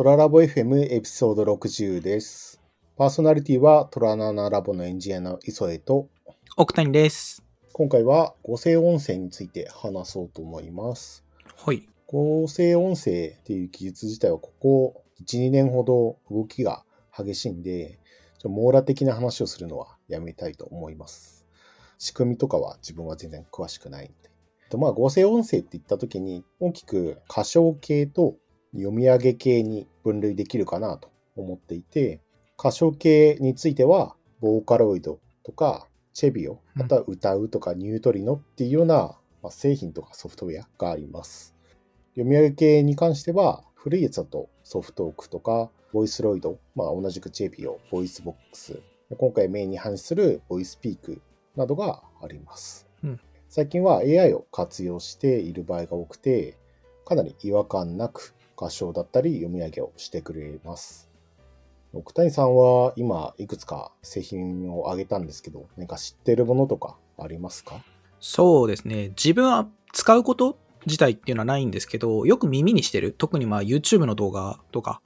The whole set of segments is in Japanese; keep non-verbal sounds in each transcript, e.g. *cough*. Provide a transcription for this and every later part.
トララボ FM エピソード60です。パーソナリティはトラナナラボのエンジニアの磯江と、奥谷です。今回は合成音声について話そうと思います。はい。合成音声っていう技術自体はここ1、2年ほど動きが激しいんで、ちょ網羅的な話をするのはやめたいと思います。仕組みとかは自分は全然詳しくないんで。とまあ、合成音声って言った時に大きく歌唱系と読み上げ系に分類できるかなと思っていて、歌唱系については、ボーカロイドとか、 CeVIO、または UTAU とか NEUTRINO っていうような、まあ、製品とかソフトウェアがあります。読み上げ系に関しては、古いやつだと SofTalk とか、 VOICEROID、まあ、同じく CeVIO、VOICEVOX、今回メインに話する VOICEPEAK などがあります。うん最近は AI を活用している場合が多くて、かなり違和感なく歌唱だったり読み上げをしてくれます。奥谷さんは今いくつか製品を挙げたんですけど、何か知ってるものとかありますか？そうですね。自分は使うこと自体っていうのはないんですけど、よく耳にしてる。特にまあ YouTube の動画とか、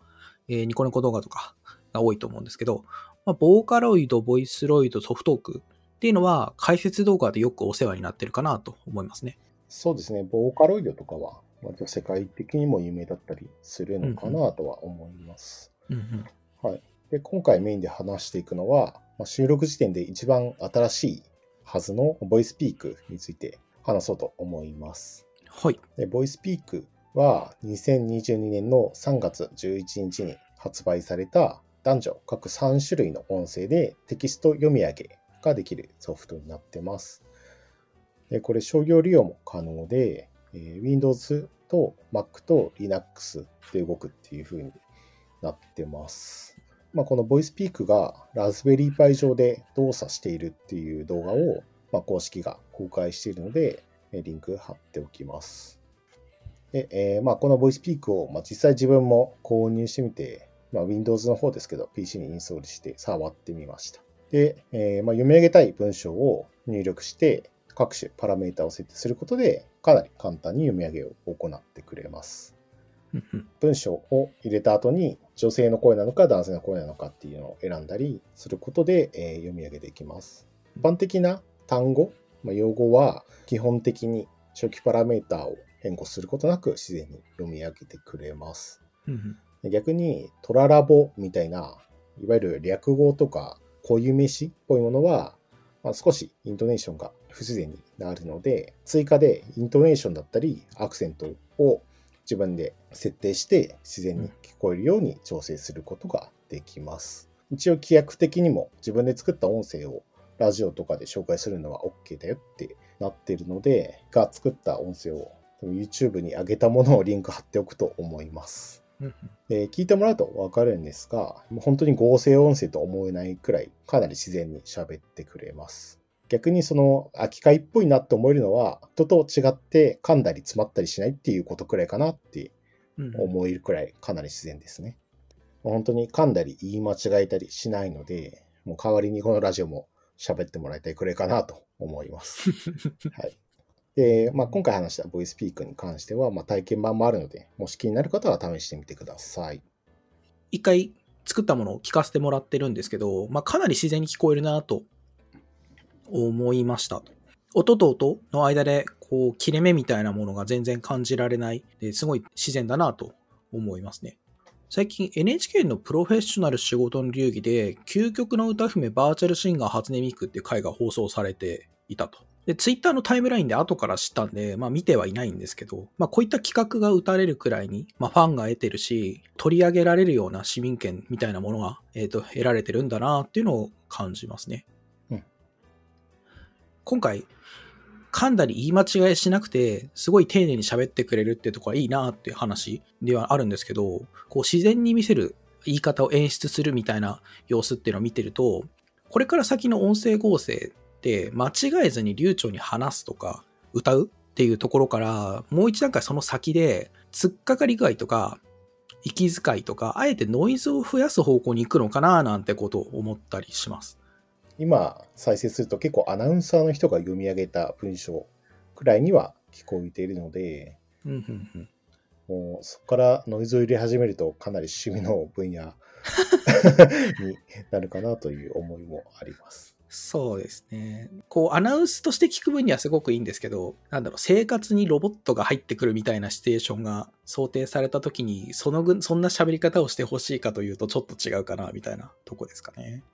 えーニコニコ動画とかが多いと思うんですけど、まあ、ボーカロイド、ボイスロイド、ソフトオークっていうのは解説動画でよくお世話になってるかなと思いますね。そうですね、ボーカロイドとかは、割と世界的にも有名だったりするのかなとは思います。うんうん。はい。で、今回メインで話していくのは、まあ、収録時点で一番新しいはずのボイスピークについて話そうと思います。はい。で、ボイスピークは2022年の3月11日に発売された男女各3種類の音声でテキスト読み上げができるソフトになってます。でこれ商業利用も可能で、えー Windows と Mac と Linux で動くっていう風になってます。まあ、このボイスピークがラズベリーパイ上で動作しているっていう動画を、まあ、公式が公開しているので、リンク貼っておきます。で、えーまあ、このボイスピークを、まあ、実際自分も購入してみて、まあ、Windows の方ですけど、PC にインストールして触ってみました。で、えーま、読み上げたい文章を入力して、各種パラメータを設定することで、かなり簡単に読み上げを行ってくれます。文章を入れた後に女性の声なのか男性の声なのかっていうのを選んだりすることで、えー読み上げできます。一般的な単語、まあ、用語は基本的に初期パラメータを変更することなく自然に読み上げてくれます。逆にトララボみたいないわゆる略語とか固有名詞っぽいものは、まあ、少しイントネーションが不自然になるので追加でイントネーションだったりアクセントを自分で設定して自然に聞こえるように調整することができます。一応規約的にも自分で作った音声をラジオとかで紹介するのは OK だよってなってるので、が作った音声を YouTube に上げたものをリンク貼っておくと思います。で聞いてもらうと分かるんですが、もう本当に合成音声と思えないくらいかなり自然に喋ってくれます。逆にその、あ、機械っぽいなって思えるのは、人と違って噛んだり詰まったりしないっていうことくらいかなってうんうん思えるくらいかなり自然ですね。本当に噛んだり言い間違えたりしないので、もう代わりにこのラジオも喋ってもらいたいくらいかなと思います。*laughs* はい。で、まあ、今回話したボイスピークに関しては、まあ、体験版もあるので、もし気になる方は試してみてください。一回作ったものを聞かせてもらってるんですけど、まあ、かなり自然に聞こえるなと思いました。音と音の間でこう切れ目みたいなものが全然感じられないですごい自然だなと思いますね。最近 NHK のプロフェッショナル仕事の流儀で究極の歌姫バーチャルシンガー初音ミクって回が放送されていたと。で、ツイッターのタイムラインで後から知ったんで、まあ見てはいないんですけど、まあこういった企画が打たれるくらいに、まあファンが得てるし、取り上げられるような市民権みたいなものが、えっ、と、得られてるんだなっていうのを感じますね。今回、噛んだり言い間違いしなくて、すごい丁寧に喋ってくれるってとこはいいなっていう話ではあるんですけど、こう自然に見せる言い方を演出するみたいな様子っていうのを見てると、これから先の音声合成って間違えずに流暢に話すとか歌うっていうところからもう一段階その先で突っかかり具合とか息遣いとかあえてノイズを増やす方向に行くのかななんてことを思ったりします。今、再生すると結構アナウンサーの人が読み上げた文章くらいには聞こえているので、うんうんうんもうそこからノイズを入れ始めるとかなり趣味の分野 *laughs* になるかなという思いもあります。そうですね。こう、アナウンスとして聞く分にはすごくいいんですけど、なんだろう、生活にロボットが入ってくるみたいなシチュエーションが想定された時に、そのぐ、そんな喋り方をしてほしいかというと、ちょっと違うかな、みたいなとこですかね。